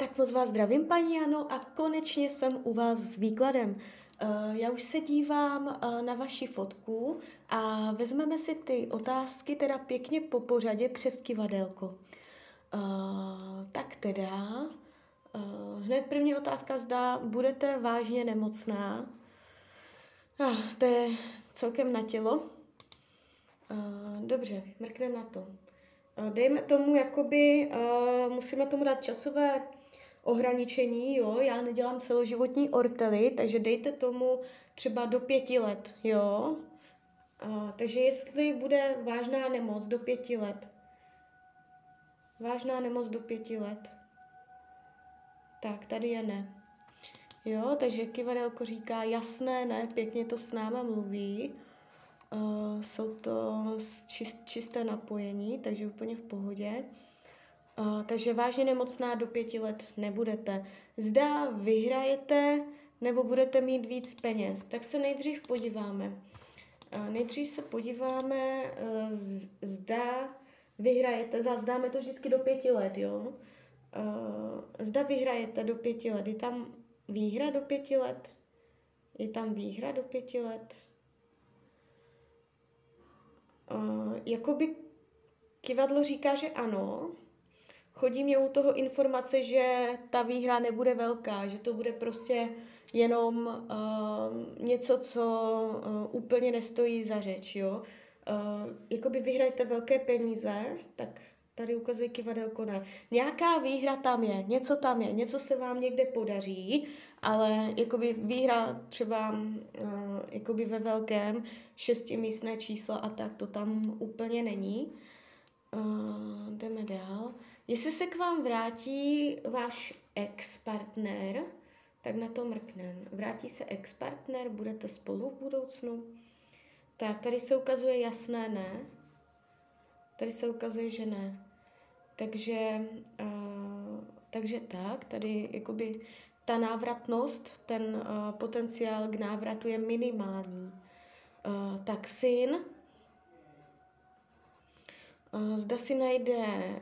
Tak moc vás zdravím, paní Jano, a konečně jsem u vás s výkladem. Uh, já už se dívám uh, na vaši fotku a vezmeme si ty otázky teda pěkně po pořadě přes kivadelko. Uh, tak teda, hned první otázka zda budete vážně nemocná. Uh, to je celkem na tělo. Dobře, mrkneme na to. Dejme tomu, jakoby, musíme tomu dát časové ohraničení, jo, já nedělám celoživotní ortely, takže dejte tomu třeba do pěti let, jo. A, takže jestli bude vážná nemoc do pěti let, vážná nemoc do pěti let, tak tady je ne. Jo, takže kivadelko říká jasné, ne, pěkně to s náma mluví. Uh, jsou to čist, čisté napojení, takže úplně v pohodě. Takže vážně nemocná do pěti let nebudete. Zda vyhrajete nebo budete mít víc peněz, tak se nejdřív podíváme. Nejdřív se podíváme, uh, zda vyhrajete, zazdáme to vždycky do pěti let, jo. Zda vyhrajete do pěti let, je tam výhra do pěti let? Je tam výhra do pěti let? Jakoby kivadlo říká, že ano, chodí mě u toho informace, že ta výhra nebude velká, že to bude prostě jenom uh, něco, co uh, úplně nestojí za řeč, jo. Uh, jakoby vyhrajete velké peníze, tak tady ukazuje kivadelko ne. Nějaká výhra tam je, něco tam je, něco se vám někde podaří, ale jakoby výhra třeba uh, jakoby ve velkém šestimístné číslo a tak to tam úplně není. Uh, jdeme dál. Jestli se k vám vrátí váš ex-partner, tak na to mrknem. Vrátí se ex-partner, budete spolu v budoucnu? Tak, tady se ukazuje jasné ne. Tady se ukazuje, že ne. Takže, uh, takže tak, tady jakoby ta návratnost, ten uh, potenciál k návratu je minimální. Uh, tak syn, Zda si najde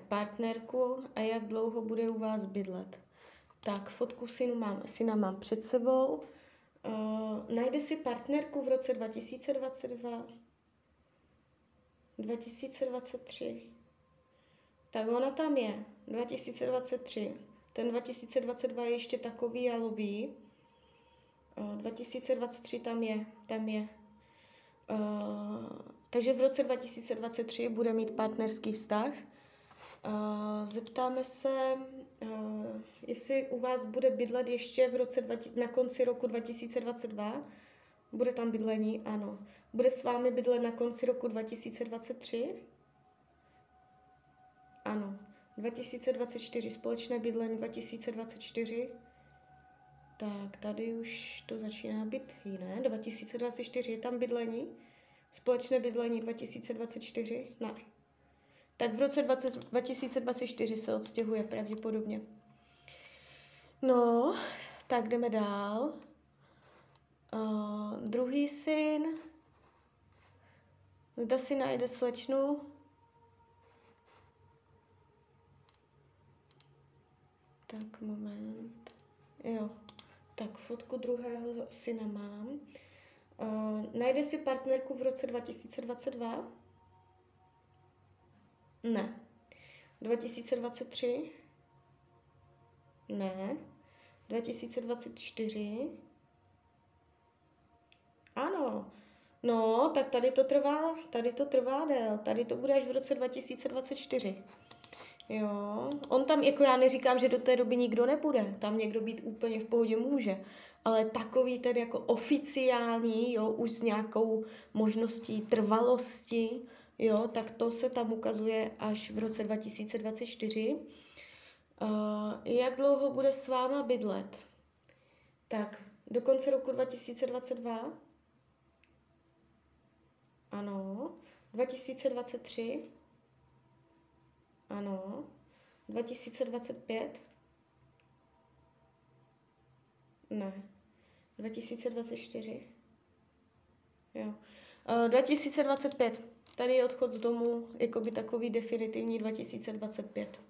partnerku a jak dlouho bude u vás bydlet. Tak, fotku synu mám, syna mám před sebou. Uh, najde si partnerku v roce 2022, 2023. Tak ona tam je, 2023. Ten 2022 je ještě takový jalový. Uh, 2023 tam je, tam je. Uh, takže v roce 2023 bude mít partnerský vztah. Uh, zeptáme se, uh, jestli u vás bude bydlet ještě v roce 20, na konci roku 2022. Bude tam bydlení? Ano. Bude s vámi bydlet na konci roku 2023? Ano. 2024, společné bydlení 2024. Tak, tady už to začíná být jiné. 2024 je tam bydlení. Společné bydlení 2024? Ne. Tak v roce 20, 2024 se odstěhuje pravděpodobně. No, tak jdeme dál. Uh, druhý syn. Zda si najde slečnu. Tak, moment. Jo. Tak, fotku druhého syna mám. Uh, najde si partnerku v roce 2022? Ne. 2023? Ne. 2024? Ano. No, tak tady to trvá, tady to trvá dél. Tady to bude až v roce 2024. Jo, on tam, jako já neříkám, že do té doby nikdo nebude, tam někdo být úplně v pohodě může, ale takový ten jako oficiální, jo, už s nějakou možností trvalosti, jo, tak to se tam ukazuje až v roce 2024. Uh, jak dlouho bude s váma bydlet? Tak, do konce roku 2022? Ano. 2023? Ano. 2025? Ne. 2024? Jo. Uh, 2025. Tady je odchod z domu, jako by takový definitivní 2025.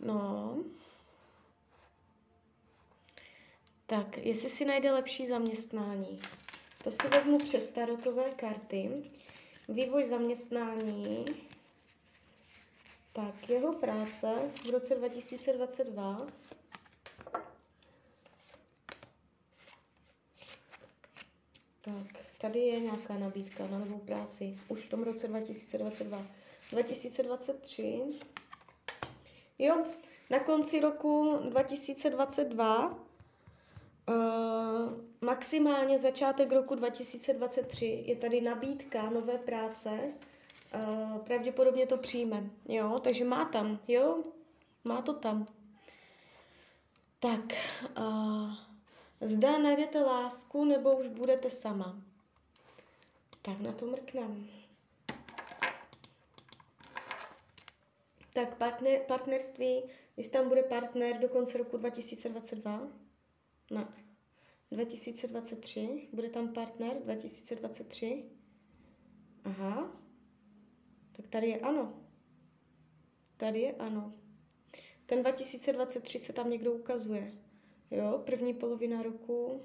No. Tak, jestli si najde lepší zaměstnání. To si vezmu přes tarotové karty. Vývoj zaměstnání. Tak, jeho práce v roce 2022. Tak, tady je nějaká nabídka na novou práci. Už v tom roce 2022. 2023. Jo, na konci roku 2022 Uh, maximálně začátek roku 2023 je tady nabídka nové práce. Uh, pravděpodobně to přijme, jo, takže má tam, jo, má to tam. Tak, uh, zda najdete lásku, nebo už budete sama. Tak na to mrknem. Tak partner, partnerství, jestli tam bude partner do konce roku 2022? Ne. 2023, bude tam partner 2023. Aha. Tak tady je ano. Tady je ano. Ten 2023 se tam někdo ukazuje. Jo, první polovina roku,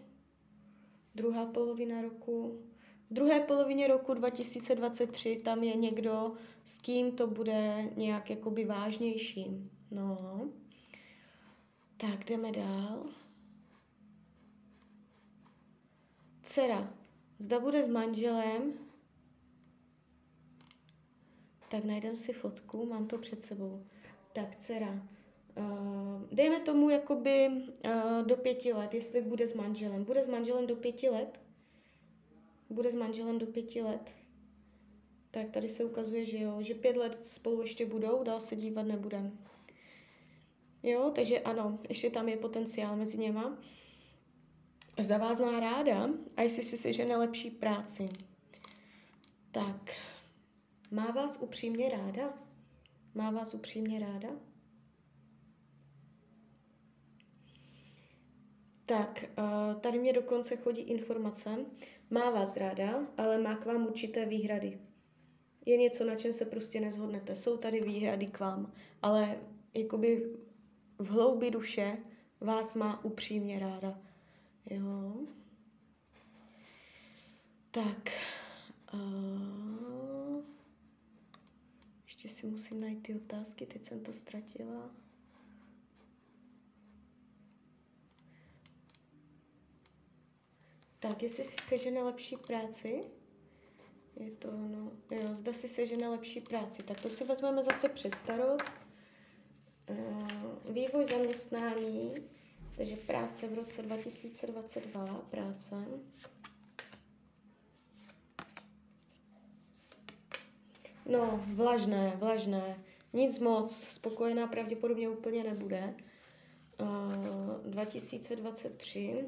druhá polovina roku. V druhé polovině roku 2023 tam je někdo, s kým to bude nějak jakoby vážnější. No. Tak jdeme dál. Dcera. Zda bude s manželem, tak najdem si fotku, mám to před sebou. Tak dcera. Uh, dejme tomu jakoby uh, do pěti let, jestli bude s manželem. Bude s manželem do pěti let? Bude s manželem do pěti let? Tak tady se ukazuje, že jo, že pět let spolu ještě budou, dál se dívat nebudem. Jo, takže ano, ještě tam je potenciál mezi něma za vás má ráda a jestli si sežene lepší práci. Tak, má vás upřímně ráda? Má vás upřímně ráda? Tak, eh, tady mě dokonce chodí informace. Má vás ráda, ale má k vám určité výhrady. Je něco, na čem se prostě nezhodnete. Jsou tady výhrady k vám, ale jakoby v hloubi duše vás má upřímně ráda. Jo. Tak. Uh, ještě si musím najít ty otázky, teď jsem to ztratila. Tak, jestli si sežene lepší práci, je to no, jo, zda si sežene lepší práci, tak to si vezmeme zase přes tarot. Uh, vývoj zaměstnání, takže práce v roce 2022, práce. No, vlažné, vlažné. Nic moc, spokojená pravděpodobně úplně nebude. Uh, 2023.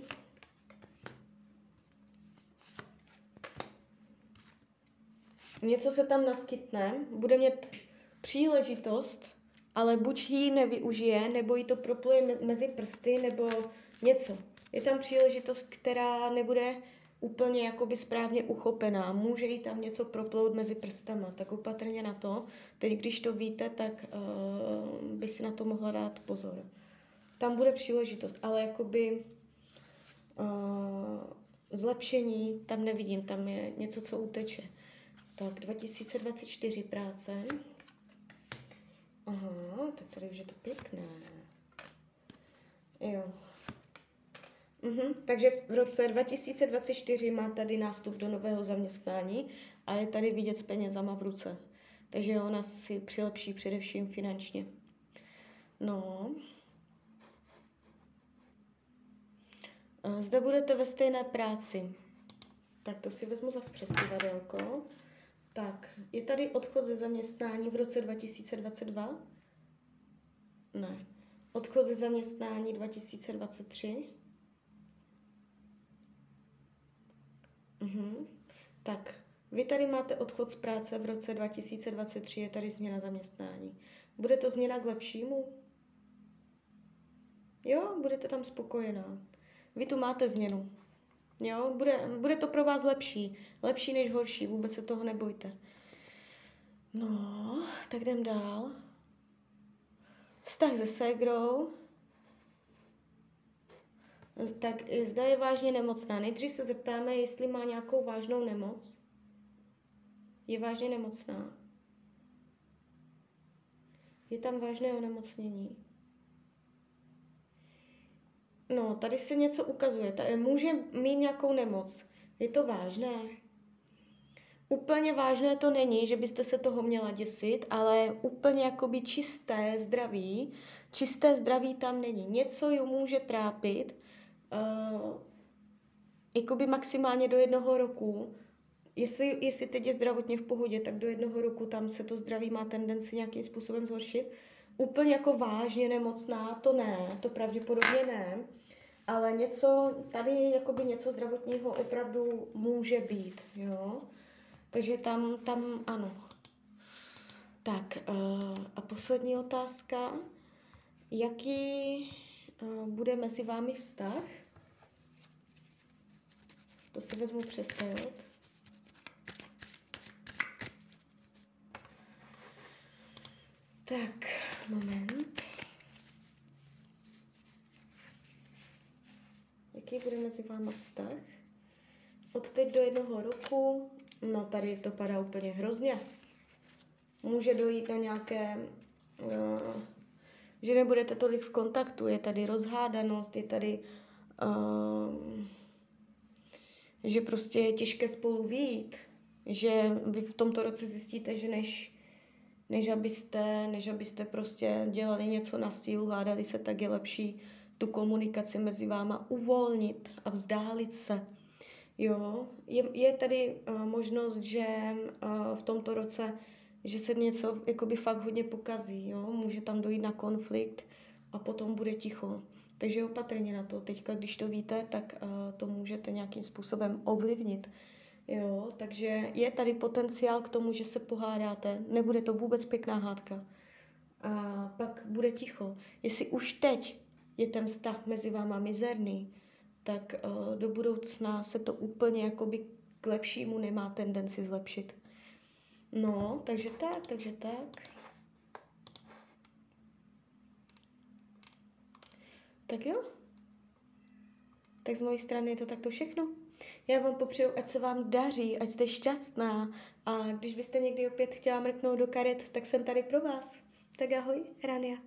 Něco se tam naskytne, bude mít příležitost ale buď ji nevyužije, nebo ji to propluje mezi prsty, nebo něco. Je tam příležitost, která nebude úplně jakoby správně uchopená. Může jí tam něco proplout mezi prstama, tak opatrně na to. Teď, když to víte, tak uh, by si na to mohla dát pozor. Tam bude příležitost, ale jakoby uh, zlepšení tam nevidím, tam je něco, co uteče. Tak 2024 práce. Aha, tak tady už je to pěkné. Jo. Mhm, takže v roce 2024 má tady nástup do nového zaměstnání a je tady vidět s penězama v ruce. Takže ona si přilepší především finančně. No. Zde budete ve stejné práci. Tak to si vezmu zase přes kivadelko. Tak, je tady odchod ze zaměstnání v roce 2022? Ne. Odchod ze zaměstnání 2023? Mhm. Tak, vy tady máte odchod z práce v roce 2023, je tady změna zaměstnání. Bude to změna k lepšímu? Jo, budete tam spokojená. Vy tu máte změnu. Jo, bude, bude to pro vás lepší. Lepší než horší, vůbec se toho nebojte. No, tak jdem dál. Vztah se ségrou. Tak zda je vážně nemocná. Nejdřív se zeptáme, jestli má nějakou vážnou nemoc. Je vážně nemocná. Je tam vážné onemocnění. No, tady se něco ukazuje. Tady může mít nějakou nemoc. Je to vážné? Úplně vážné to není, že byste se toho měla děsit, ale úplně jakoby čisté zdraví, čisté zdraví tam není. Něco ju může trápit, uh, jakoby maximálně do jednoho roku. Jestli, jestli teď je zdravotně v pohodě, tak do jednoho roku tam se to zdraví má tendenci nějakým způsobem zhoršit. Úplně jako vážně nemocná, to ne, to pravděpodobně ne, ale něco, tady jakoby něco zdravotního opravdu může být, jo. Takže tam, tam ano. Tak uh, a poslední otázka. Jaký bude mezi vámi vztah? To si vezmu přes tarot. Tak, moment. Jaký bude mezi váma vztah? Od teď do jednoho roku No tady to padá úplně hrozně. Může dojít na nějaké, uh, že nebudete tolik v kontaktu, je tady rozhádanost, je tady, uh, že prostě je těžké spolu výjít, že vy v tomto roce zjistíte, že než, než, abyste, než abyste prostě dělali něco na sílu, hádali se, tak je lepší tu komunikaci mezi váma uvolnit a vzdálit se. Jo, je, je tady uh, možnost, že uh, v tomto roce, že se něco jakoby fakt hodně pokazí, jo, může tam dojít na konflikt a potom bude ticho. Takže opatrně na to. Teďka, když to víte, tak uh, to můžete nějakým způsobem ovlivnit. Jo, takže je tady potenciál k tomu, že se pohádáte. Nebude to vůbec pěkná hádka. A pak bude ticho. Jestli už teď je ten vztah mezi váma mizerný, tak uh, do budoucna se to úplně jakoby k lepšímu nemá tendenci zlepšit. No, takže tak, takže tak. Tak jo. Tak z mojej strany je to takto všechno. Já vám popřeju, ať se vám daří, ať jste šťastná a když byste někdy opět chtěla mrknout do karet, tak jsem tady pro vás. Tak ahoj, Rania.